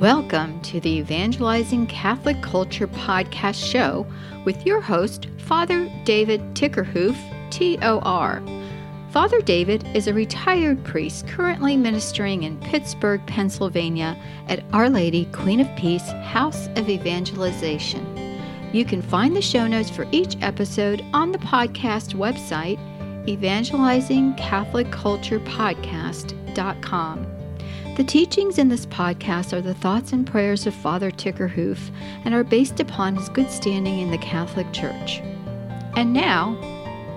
Welcome to the Evangelizing Catholic Culture podcast show with your host, Father David Tickerhoof, TOR. Father David is a retired priest currently ministering in Pittsburgh, Pennsylvania at Our Lady Queen of Peace House of Evangelization. You can find the show notes for each episode on the podcast website, evangelizingcatholicculturepodcast.com. The teachings in this podcast are the thoughts and prayers of Father Tickerhoof and are based upon his good standing in the Catholic Church. And now,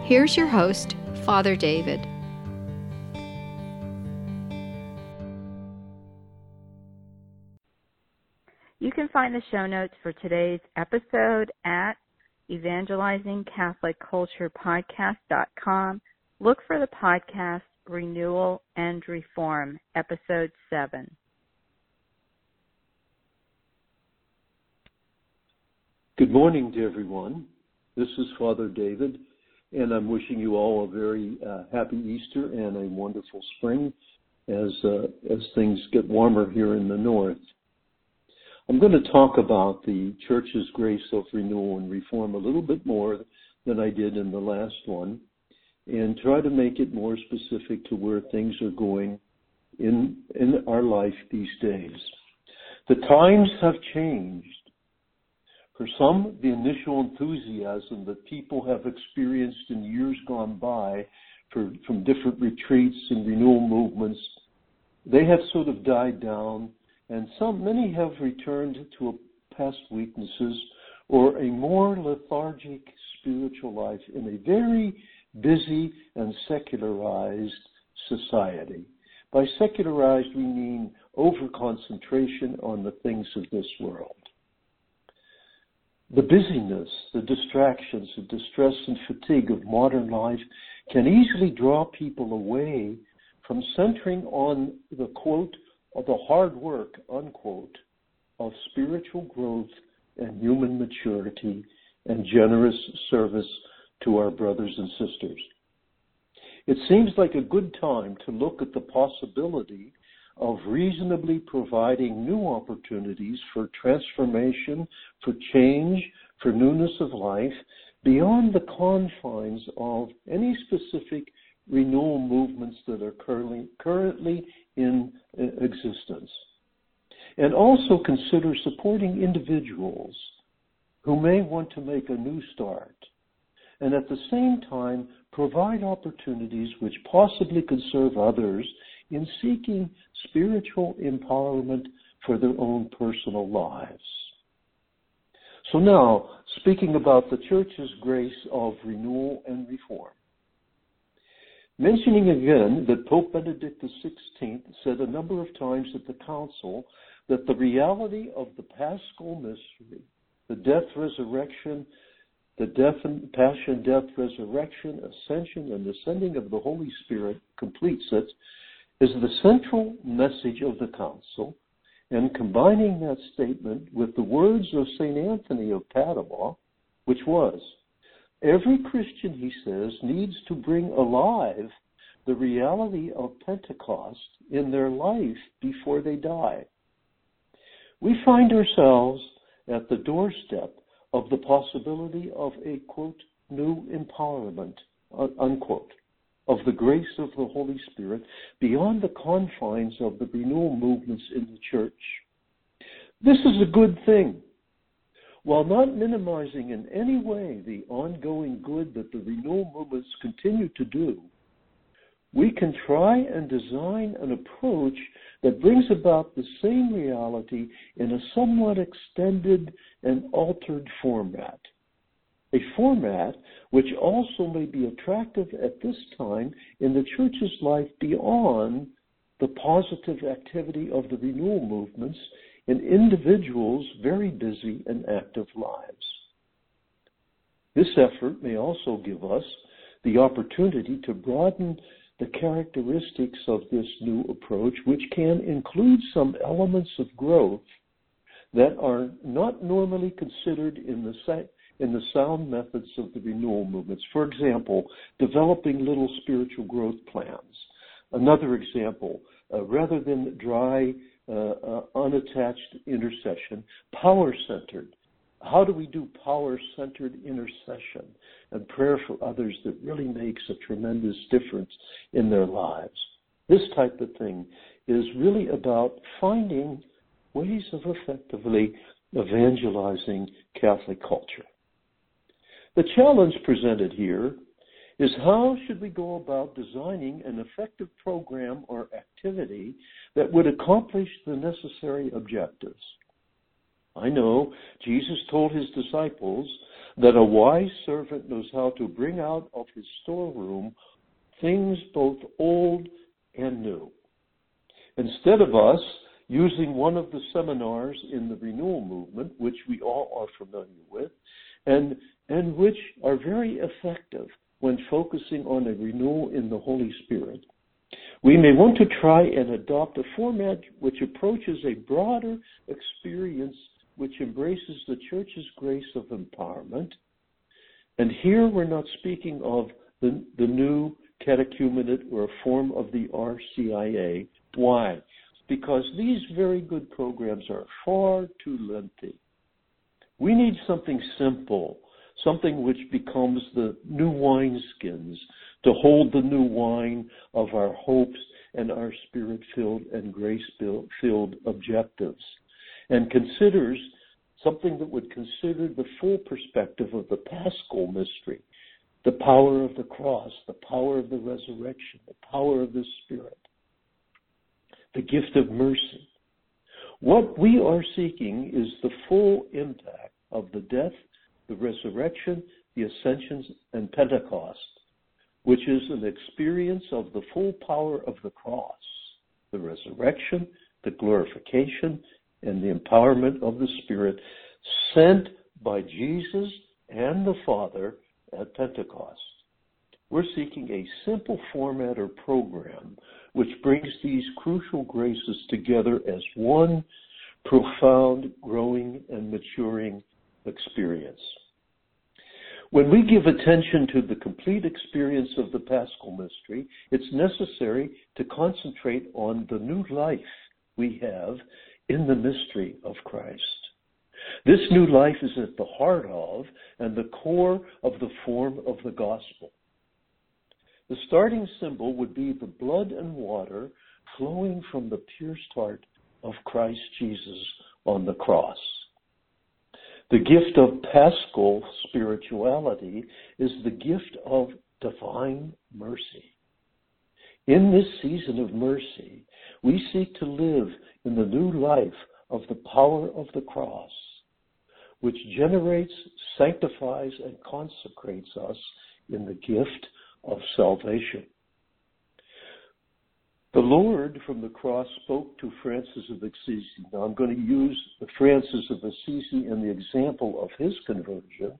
here's your host, Father David. You can find the show notes for today's episode at evangelizingcatholicculturepodcast.com. Look for the podcast Renewal and Reform, Episode 7. Good morning to everyone. This is Father David, and I'm wishing you all a very uh, happy Easter and a wonderful spring as uh, as things get warmer here in the north. I'm going to talk about the Church's grace of renewal and reform a little bit more than I did in the last one and try to make it more specific to where things are going in in our life these days. The times have changed. For some, the initial enthusiasm that people have experienced in years gone by for, from different retreats and renewal movements, they have sort of died down, and some many have returned to past weaknesses or a more lethargic spiritual life in a very busy and secularized society. By secularized, we mean over concentration on the things of this world. The busyness, the distractions, the distress and fatigue of modern life can easily draw people away from centering on the quote, of the hard work, unquote, of spiritual growth and human maturity and generous service to our brothers and sisters. It seems like a good time to look at the possibility of reasonably providing new opportunities for transformation, for change, for newness of life beyond the confines of any specific renewal movements that are currently, currently in uh, existence. And also consider supporting individuals who may want to make a new start and at the same time provide opportunities which possibly could serve others in seeking spiritual empowerment for their own personal lives. So now, speaking about the Church's grace of renewal and reform. Mentioning again that Pope Benedict XVI said a number of times at the Council that the reality of the Paschal mystery, the death, resurrection, the death and passion, death, resurrection, ascension, and ascending of the Holy Spirit completes it, is the central message of the Council, and combining that statement with the words of St. Anthony of Padua, which was, Every Christian, he says, needs to bring alive the reality of Pentecost in their life before they die. We find ourselves at the doorstep of the possibility of a quote new empowerment unquote of the grace of the Holy Spirit beyond the confines of the renewal movements in the church. This is a good thing. While not minimizing in any way the ongoing good that the renewal movements continue to do, we can try and design an approach that brings about the same reality in a somewhat extended and altered format. A format which also may be attractive at this time in the church's life beyond the positive activity of the renewal movements in individuals' very busy and active lives. This effort may also give us the opportunity to broaden the characteristics of this new approach, which can include some elements of growth that are not normally considered in the in the sound methods of the renewal movements. For example, developing little spiritual growth plans. Another example, uh, rather than dry uh, uh, unattached intercession, power centered. How do we do power centered intercession and prayer for others that really makes a tremendous difference in their lives? This type of thing is really about finding ways of effectively evangelizing Catholic culture. The challenge presented here is how should we go about designing an effective program or activity that would accomplish the necessary objectives? I know Jesus told his disciples that a wise servant knows how to bring out of his storeroom things both old and new. Instead of us using one of the seminars in the renewal movement, which we all are familiar with, and, and which are very effective when focusing on a renewal in the Holy Spirit. We may want to try and adopt a format which approaches a broader experience which embraces the church's grace of empowerment. And here we're not speaking of the, the new catechumenate or a form of the RCIA. Why? Because these very good programs are far too lengthy. We need something simple, something which becomes the new wineskins to hold the new wine of our hopes and our spirit filled and grace filled objectives and considers something that would consider the full perspective of the paschal mystery, the power of the cross, the power of the resurrection, the power of the Spirit, the gift of mercy. What we are seeking is the full impact of the death, the resurrection, the ascensions, and Pentecost, which is an experience of the full power of the cross, the resurrection, the glorification, and the empowerment of the Spirit sent by Jesus and the Father at Pentecost. We're seeking a simple format or program which brings these crucial graces together as one profound, growing, and maturing experience. When we give attention to the complete experience of the Paschal Mystery, it's necessary to concentrate on the new life we have in the mystery of Christ. This new life is at the heart of and the core of the form of the gospel. The starting symbol would be the blood and water flowing from the pierced heart of Christ Jesus on the cross. The gift of paschal spirituality is the gift of divine mercy. In this season of mercy, we seek to live in the new life of the power of the cross, which generates, sanctifies, and consecrates us in the gift of salvation. The Lord from the cross spoke to Francis of Assisi. Now I'm going to use Francis of Assisi and the example of his conversion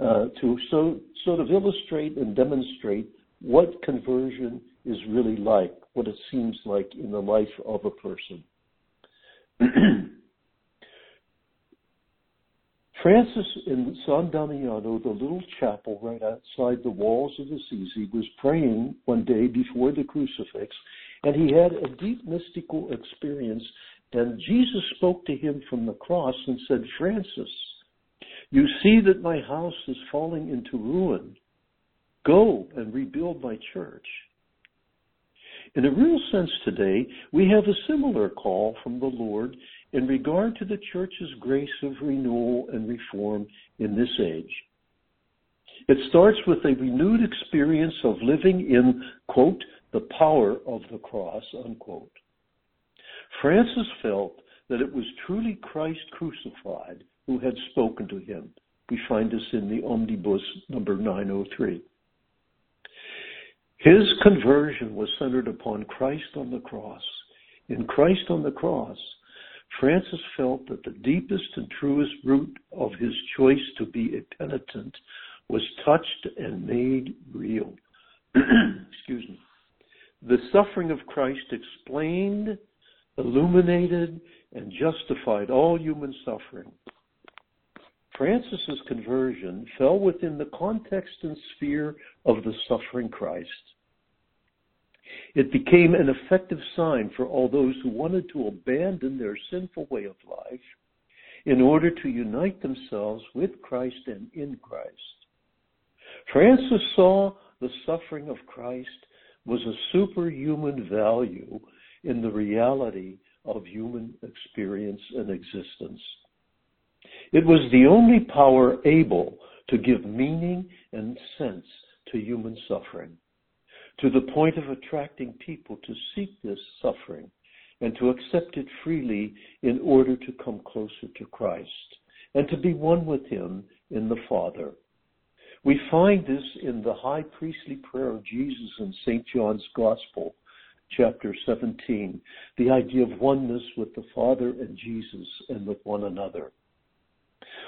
uh, to so, sort of illustrate and demonstrate what conversion is really like, what it seems like in the life of a person. Francis in San Damiano, the little chapel right outside the walls of Assisi, was praying one day before the crucifix, and he had a deep mystical experience. And Jesus spoke to him from the cross and said, Francis, you see that my house is falling into ruin. Go and rebuild my church. In a real sense today, we have a similar call from the Lord in regard to the church's grace of renewal and reform in this age. It starts with a renewed experience of living in, quote, the power of the cross, unquote. Francis felt that it was truly Christ crucified who had spoken to him. We find this in the Omnibus number 903. His conversion was centered upon Christ on the cross. In Christ on the cross, Francis felt that the deepest and truest root of his choice to be a penitent was touched and made real. Excuse me. The suffering of Christ explained, illuminated, and justified all human suffering. Francis's conversion fell within the context and sphere of the suffering Christ. It became an effective sign for all those who wanted to abandon their sinful way of life in order to unite themselves with Christ and in Christ. Francis saw the suffering of Christ was a superhuman value in the reality of human experience and existence. It was the only power able to give meaning and sense to human suffering, to the point of attracting people to seek this suffering and to accept it freely in order to come closer to Christ and to be one with Him in the Father. We find this in the high priestly prayer of Jesus in St. John's Gospel, chapter 17, the idea of oneness with the Father and Jesus and with one another.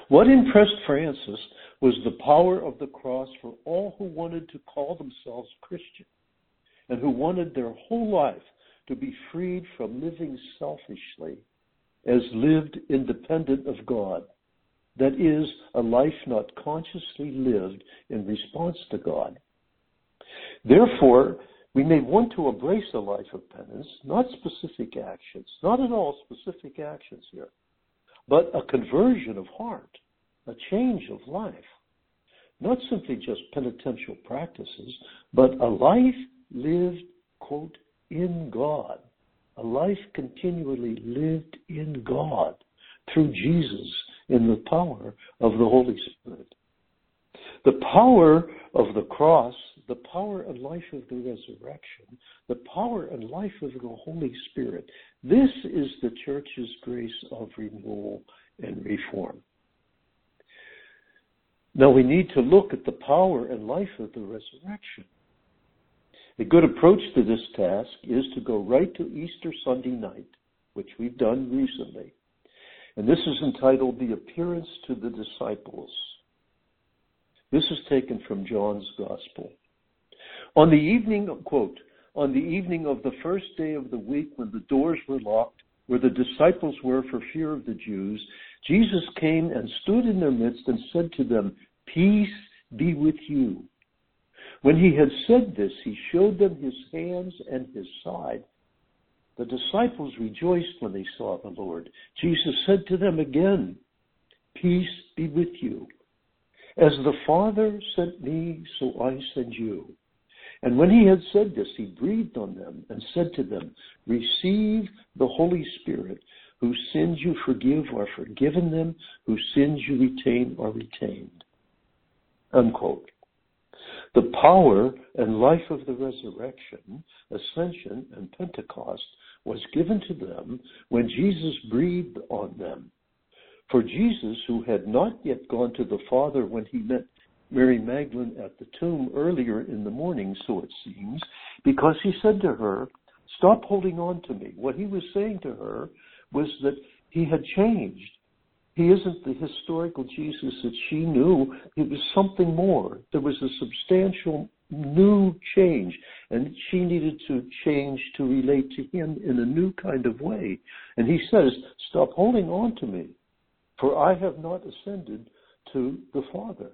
What impressed Francis was the power of the cross for all who wanted to call themselves Christian and who wanted their whole life to be freed from living selfishly as lived independent of God. That is, a life not consciously lived in response to God. Therefore, we may want to embrace a life of penance, not specific actions, not at all specific actions here, but a conversion of heart, a change of life. Not simply just penitential practices, but a life lived, quote, in God, a life continually lived in God through Jesus in the power of the Holy Spirit. The power of the cross, the power and life of the resurrection, the power and life of the Holy Spirit, this is the church's grace of renewal and reform. Now we need to look at the power and life of the resurrection. A good approach to this task is to go right to Easter Sunday night, which we've done recently. And this is entitled The Appearance to the Disciples. This is taken from John's Gospel. On the evening, quote, on the evening of the first day of the week when the doors were locked, where the disciples were for fear of the Jews, Jesus came and stood in their midst and said to them, Peace be with you. When he had said this, he showed them his hands and his side. The disciples rejoiced when they saw the Lord. Jesus said to them again, Peace be with you. As the Father sent me, so I send you. And when he had said this, he breathed on them and said to them, Receive the Holy Spirit. Whose sins you forgive are forgiven them, whose sins you retain are retained. Unquote. The power and life of the resurrection, ascension, and Pentecost was given to them when Jesus breathed on them. For Jesus, who had not yet gone to the Father when he met Mary Magdalene at the tomb earlier in the morning, so it seems, because he said to her, Stop holding on to me. What he was saying to her was that he had changed. He isn't the historical Jesus that she knew. It was something more. There was a substantial new change, and she needed to change to relate to him in a new kind of way. And he says, Stop holding on to me, for I have not ascended to the Father.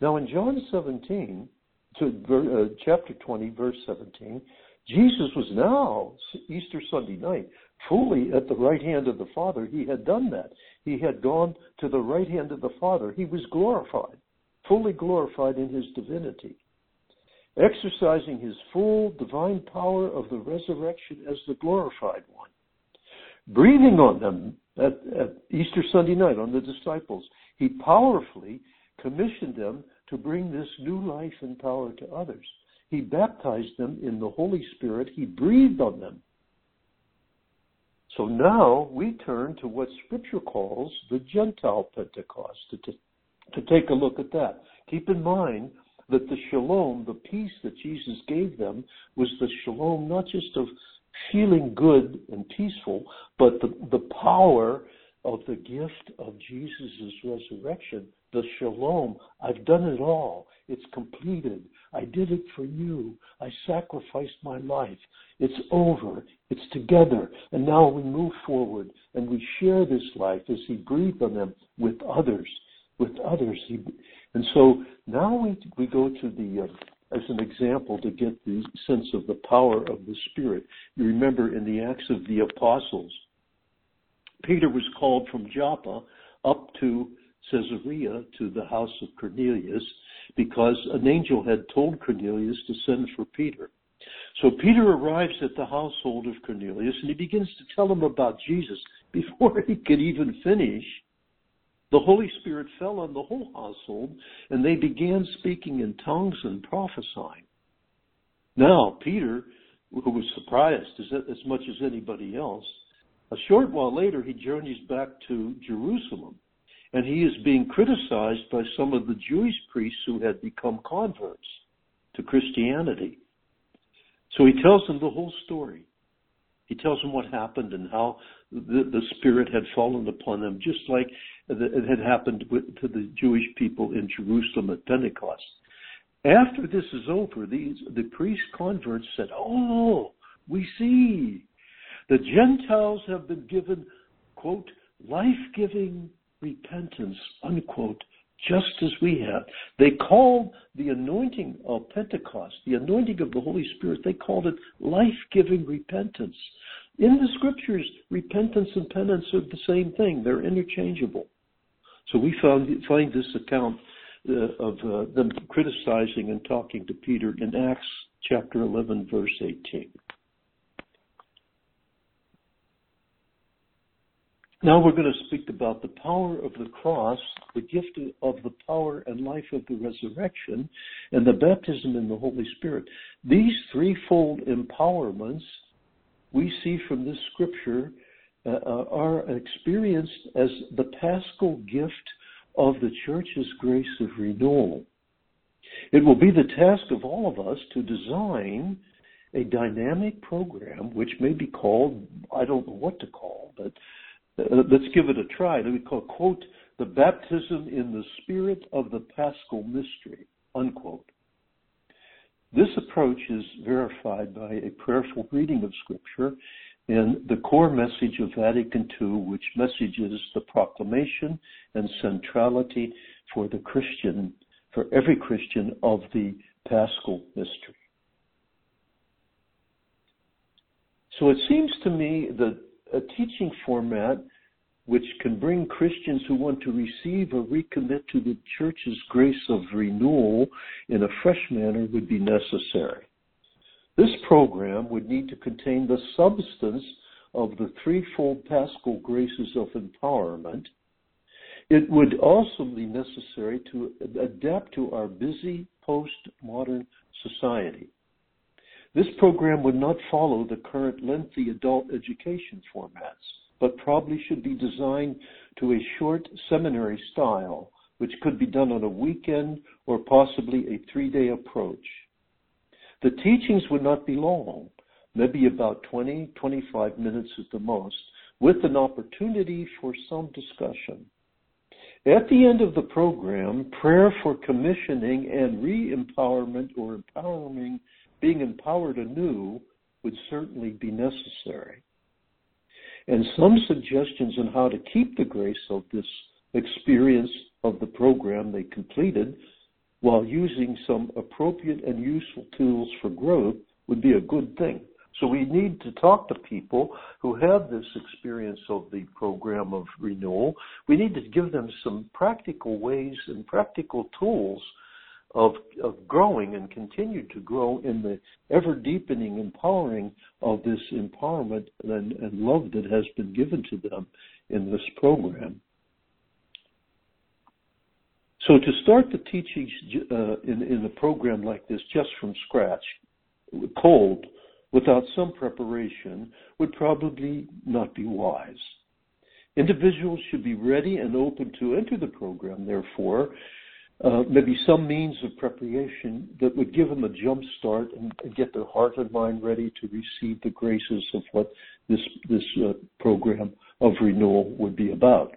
Now, in John 17, to uh, chapter 20, verse 17, Jesus was now, Easter Sunday night, fully at the right hand of the Father. He had done that. He had gone to the right hand of the Father. He was glorified, fully glorified in his divinity, exercising his full divine power of the resurrection as the glorified one, breathing on them at, at Easter Sunday night, on the disciples. He powerfully commissioned them to bring this new life and power to others. He baptized them in the Holy Spirit. He breathed on them. So now we turn to what Scripture calls the Gentile Pentecost, to, to, take a look at that. Keep in mind that the shalom, the peace that Jesus gave them, was the shalom not just of feeling good and peaceful, but the, the power of the gift of Jesus' resurrection, the shalom. I've done it all. It's completed. I did it for you. I sacrificed my life. It's over. It's together. And now we move forward and we share this life as He breathed on them with others. With others. He, and so now we, we go to the uh, as an example to get the sense of the power of the Spirit. You remember in the Acts of the Apostles, Peter was called from Joppa up to Caesarea to the house of Cornelius because an angel had told Cornelius to send for Peter. So Peter arrives at the household of Cornelius and he begins to tell him about Jesus. Before he could even finish, the Holy Spirit fell on the whole household and they began speaking in tongues and prophesying. Now, Peter, who was surprised as much as anybody else, a short while later he journeys back to Jerusalem and he is being criticized by some of the Jewish priests who had become converts to Christianity. So he tells them the whole story. He tells them what happened and how the, the Spirit had fallen upon them, just like it had happened with, to the Jewish people in Jerusalem at Pentecost. After this is over, these, the priest converts said, Oh, we see. The Gentiles have been given, quote, life giving repentance, unquote, just as we have. They called the anointing of Pentecost, the anointing of the Holy Spirit, they called it life giving repentance. In the scriptures, repentance and penance are the same thing, they're interchangeable. So we found, find this account uh, of uh, them criticizing and talking to Peter in Acts chapter 11, verse 18. Now we're going to speak about the power of the cross, the gift of the power and life of the resurrection, and the baptism in the Holy Spirit. These threefold empowerments we see from this scripture uh, uh are experienced as the paschal gift of the church's grace of renewal. It will be the task of all of us to design a dynamic program, which may be called, I don't know what to call, but uh, let's give it a try. Let me call quote the baptism in the spirit of the Paschal mystery unquote. This approach is verified by a prayerful reading of Scripture and the core message of Vatican II, which messages the proclamation and centrality for the Christian, for every Christian, of the Paschal mystery. So it seems to me that a teaching format which can bring Christians who want to receive or recommit to the church's grace of renewal in a fresh manner would be necessary. This program would need to contain the substance of the threefold paschal graces of empowerment. It would also be necessary to adapt to our busy postmodern society. This program would not follow the current lengthy adult education formats, but probably should be designed to a short seminary style, which could be done on a weekend or possibly a three day approach. The teachings would not be long, maybe about 20, 25 minutes at the most, with an opportunity for some discussion. At the end of the program, prayer for commissioning and re empowerment or empowering being empowered anew would certainly be necessary. And some suggestions on how to keep the grace of this experience of the program they completed while using some appropriate and useful tools for growth would be a good thing. So we need to talk to people who have this experience of the program of renewal. We need to give them some practical ways and practical tools of, of growing and continue to grow in the ever deepening empowering of this empowerment and, and love that has been given to them in this program. So to start the teachings uh, in, in a program like this just from scratch, cold, without some preparation, would probably not be wise. Individuals should be ready and open to enter the program, therefore, uh, maybe some means of preparation that would give them a jump start and, and, get their heart and mind ready to receive the graces of what this this uh, program of renewal would be about.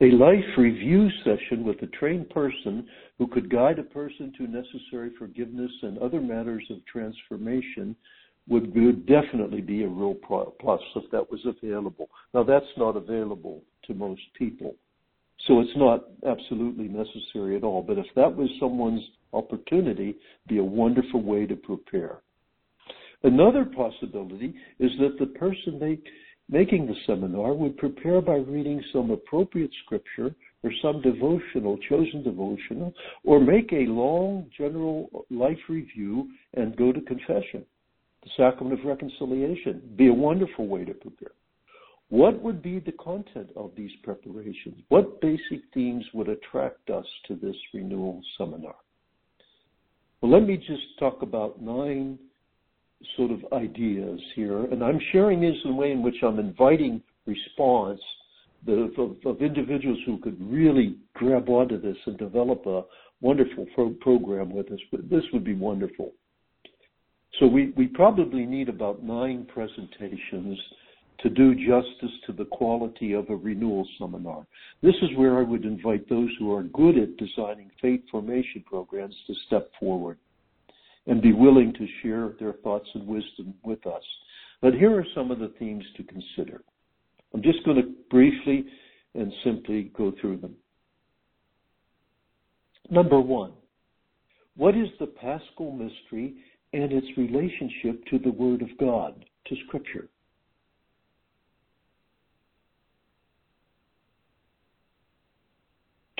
A life review session with a trained person who could guide a person to necessary forgiveness and other matters of transformation would, would definitely be a real plus if that was available. Now that's not available to most people. So it's not absolutely necessary at all. But if that was someone's opportunity be a wonderful way to prepare. Another possibility is that the person make, making the seminar would prepare by reading some appropriate scripture or some devotional, chosen devotional, or make a long general life review and go to confession. The sacrament of reconciliation be a wonderful way to prepare. What would be the content of these preparations? What basic themes would attract us to this renewal seminar? Well, let me just talk about nine sort of ideas here, and I'm sharing these in a way in which I'm inviting response the, of, of, individuals who could really grab onto this and develop a wonderful pro- program with us. But this would be wonderful. So we, we probably need about nine presentations to do justice to the quality of a renewal seminar. This is where I would invite those who are good at designing faith formation programs to step forward and be willing to share their thoughts and wisdom with us. But here are some of the themes to consider. I'm just going to briefly and simply go through them. Number one, what is the paschal mystery and its relationship to the Word of God, to Scripture?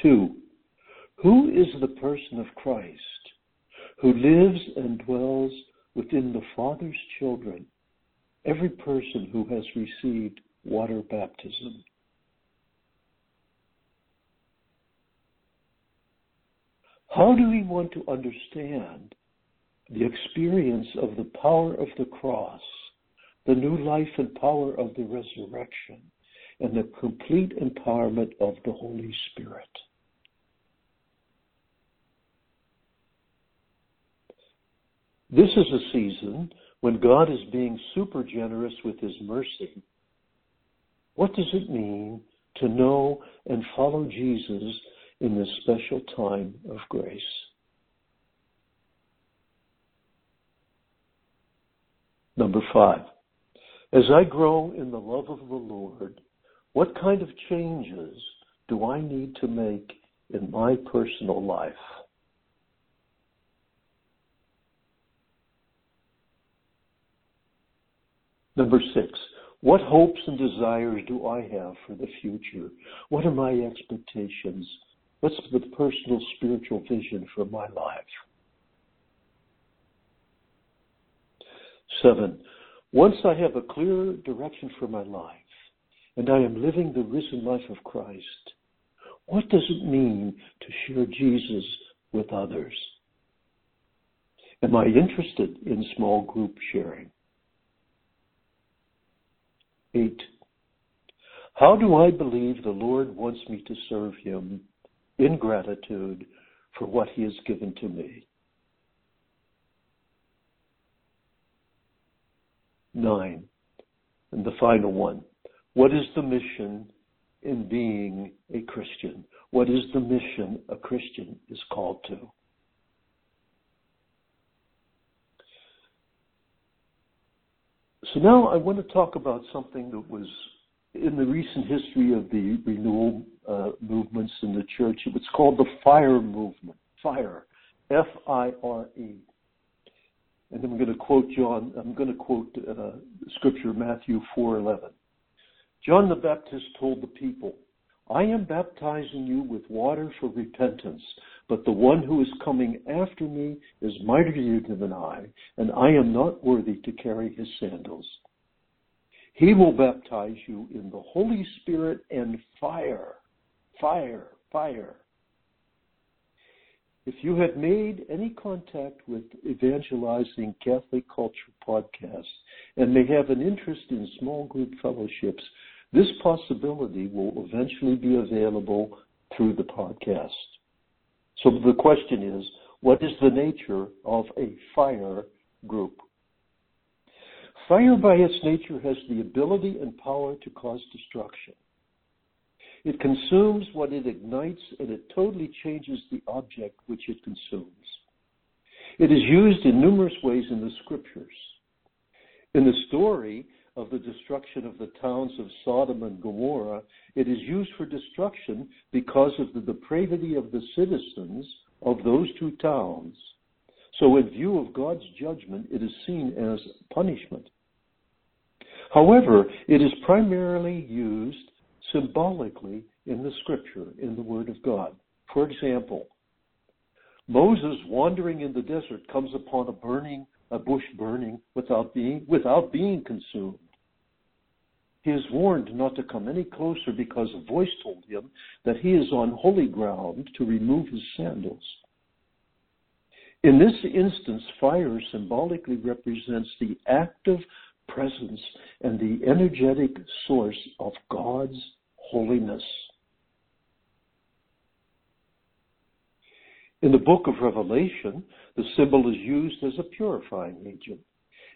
Two, who is the person of Christ who lives and dwells within the Father's children, every person who has received water baptism. How do we want to understand the experience of the power of the cross, the new life and power of the resurrection, and the complete empowerment of the Holy Spirit? This is a season when God is being super generous with His mercy what does it mean to know and follow Jesus in this special time of grace? Number five, as I grow in the love of the Lord, what kind of changes do I need to make in my personal life? Number six, what hopes and desires do I have for the future? What are my expectations? What's the personal spiritual vision for my life? Seven, once I have a clear direction for my life and I am living the risen life of Christ, what does it mean to share Jesus with others? Am I interested in small group sharing? 8. How do I believe the Lord wants me to serve Him in gratitude for what He has given to me? 9. And the final one. What is the mission in being a Christian? What is the mission a Christian is called to? So now I want to talk about something that was in the recent history of the renewal uh, movements in the church. It was called the Fire Movement. Fire, F-I-R-E. And I'm going to quote John. I'm going to quote uh, Scripture, Matthew 4:11. John the Baptist told the people, "I am baptizing you with water for repentance, but the one who is coming after me is mightier than I, and I am not worthy to carry his sandals. He will baptize you in the Holy Spirit and fire. Fire, fire. If you have made any contact with Evangelizing Catholic Culture podcast and may have an interest in small group fellowships, this possibility will eventually be available through the podcast. So the question is, what is the nature of a fire group? Fire by its nature has the ability and power to cause destruction. It consumes what it ignites and it totally changes the object which it consumes. It is used in numerous ways in the scriptures. In the story, of the destruction of the towns of Sodom and Gomorrah, it is used for destruction because of the depravity of the citizens of those two towns. So, in view of God's judgment, it is seen as punishment. However, it is primarily used symbolically in the scripture, in the Word of God. For example, Moses wandering in the desert comes upon a burning, a bush burning without being, without being consumed. He is warned not to come any closer because a voice told him that he is on holy ground to remove his sandals. In this instance, fire symbolically represents the active presence and the energetic source of God's holiness. In the book of Revelation, the symbol is used as a purifying agent.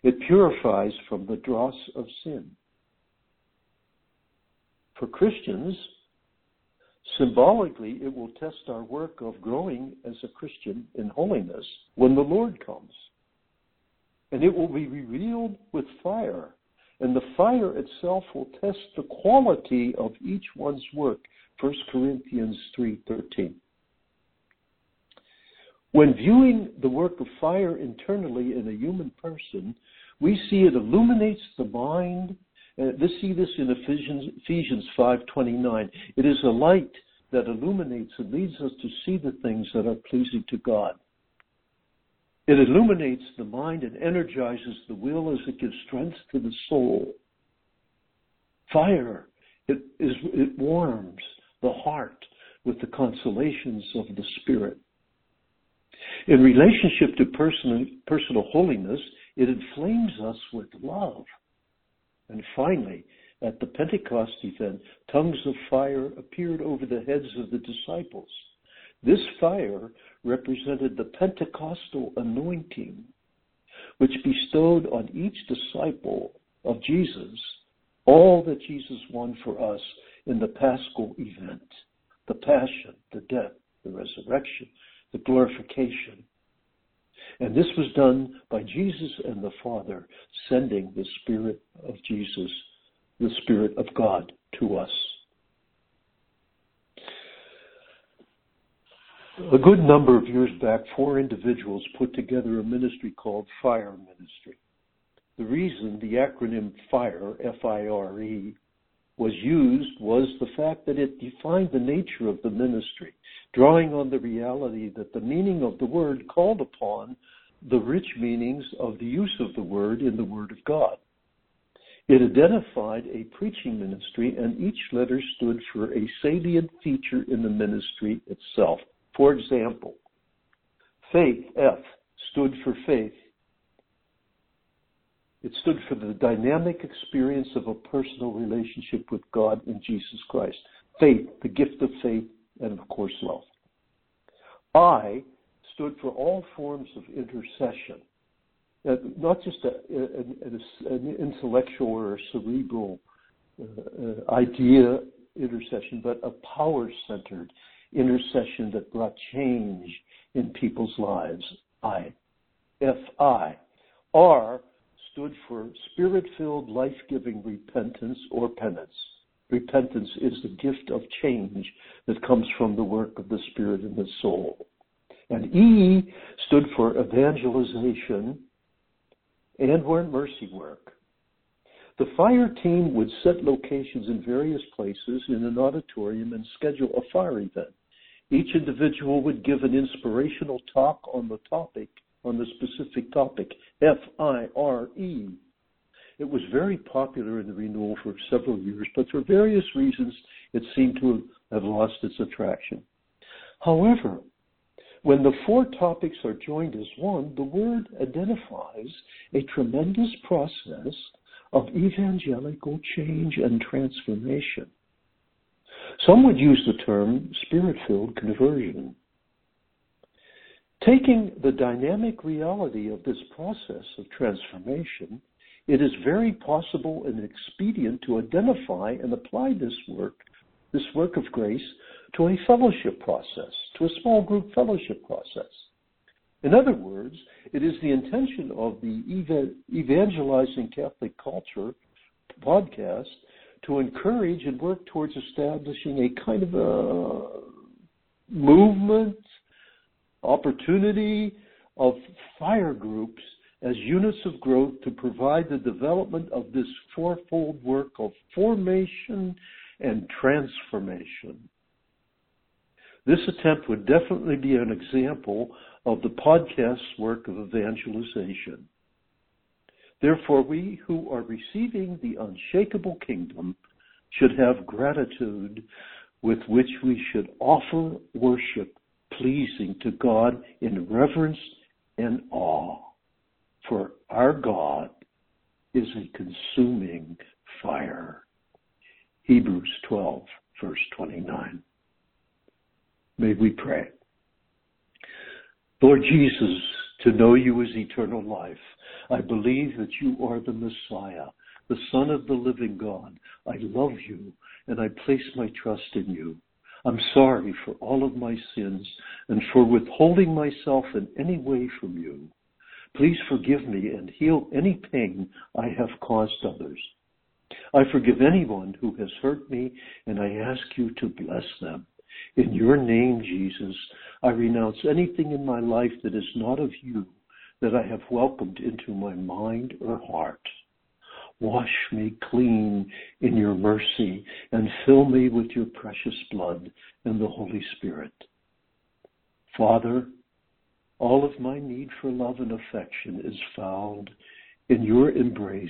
It purifies from the dross of sin. For Christians, symbolically, it will test our work of growing as a Christian in holiness when the Lord comes. And it will be revealed with fire. And the fire itself will test the quality of each one's work. 1 Corinthians 3:13. When viewing the work of fire internally in a human person, we see it illuminates the mind uh, see this in Ephesians, Ephesians 5:29. It is a light that illuminates and leads us to see the things that are pleasing to God. It illuminates the mind and energizes the will as it gives strength to the soul. Fire, it, is, it warms the heart with the consolations of the Spirit. In relationship to personal, personal holiness, it inflames us with love. And finally, at the Pentecost event, tongues of fire appeared over the heads of the disciples. This fire represented the Pentecostal anointing, which bestowed on each disciple of Jesus all that Jesus won for us in the Paschal event the passion, the death, the resurrection, the glorification, and this was done by Jesus and the Father sending the Spirit of Jesus, the Spirit of God, to us. A good number of years back, four individuals put together a ministry called Fire Ministry. The reason the acronym FIRE, F I R E, was used was the fact that it defined the nature of the ministry, drawing on the reality that the meaning of the word called upon the rich meanings of the use of the word in the Word of God. It identified a preaching ministry, and each letter stood for a salient feature in the ministry itself. For example, faith, F, stood for faith it stood for the dynamic experience of a personal relationship with God in Jesus Christ. Faith, the gift of faith, and of course, love. I stood for all forms of intercession, uh, not just a, a, an intellectual or cerebral uh, uh, idea intercession, but a power centered intercession that brought change in people's lives. I. F I. R stood for spirit filled, life giving repentance or penance. Repentance is the gift of change that comes from the work of the Spirit in the soul. And E stood for evangelization and or mercy work. The fire team would set locations in various places in an auditorium and schedule a fire event. Each individual would give an inspirational talk on the topic on the specific topic, F I R E. It was very popular in the renewal for several years, but for various reasons it seemed to have lost its attraction. However, when the four topics are joined as one, the word identifies a tremendous process of evangelical change and transformation. Some would use the term spirit filled conversion. Taking the dynamic reality of this process of transformation, it is very possible and expedient to identify and apply this work, this work of grace, to a fellowship process, to a small group fellowship process. In other words, it is the intention of the Evangelizing Catholic Culture podcast to encourage and work towards establishing a kind of a movement opportunity of fire groups as units of growth to provide the development of this fourfold work of formation and transformation. This attempt would definitely be an example of the podcast's work of evangelization. Therefore, we who are receiving the unshakable kingdom should have gratitude with which we should offer worship pleasing to God in reverence and awe. For our God is a consuming fire. Hebrews 12, verse 29. May we pray. Lord Jesus, to know you is eternal life. I believe that you are the Messiah, the Son of the living God. I love you and I place my trust in you. I'm sorry for all of my sins and for withholding myself in any way from you. Please forgive me and heal any pain I have caused others. I forgive anyone who has hurt me and I ask you to bless them. In your name, Jesus, I renounce anything in my life that is not of you that I have welcomed into my mind or heart. Wash me clean in your mercy and fill me with your precious blood and the Holy Spirit. Father, all of my need for love and affection is found in your embrace,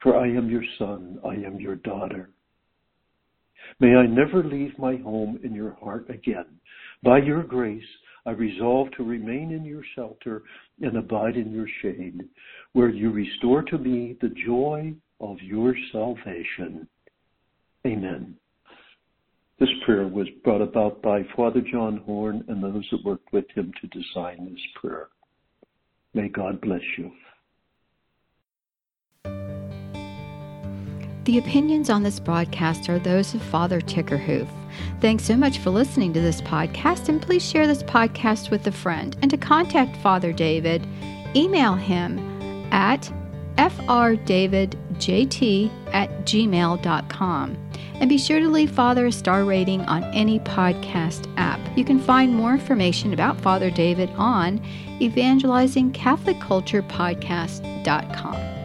for I am your son, I am your daughter. May I never leave my home in your heart again. By your grace, I resolve to remain in your shelter and abide in your shade, where you restore to me the joy of your salvation. Amen. This prayer was brought about by Father John Horn and those that worked with him to design this prayer. May God bless you. The opinions on this broadcast are those of Father Tickerhoof. Thanks so much for listening to this podcast, and please share this podcast with a friend. And to contact Father David, email him at frdavidjt at gmail.com. And be sure to leave Father a star rating on any podcast app. You can find more information about Father David on evangelizingcatholicculturepodcast.com.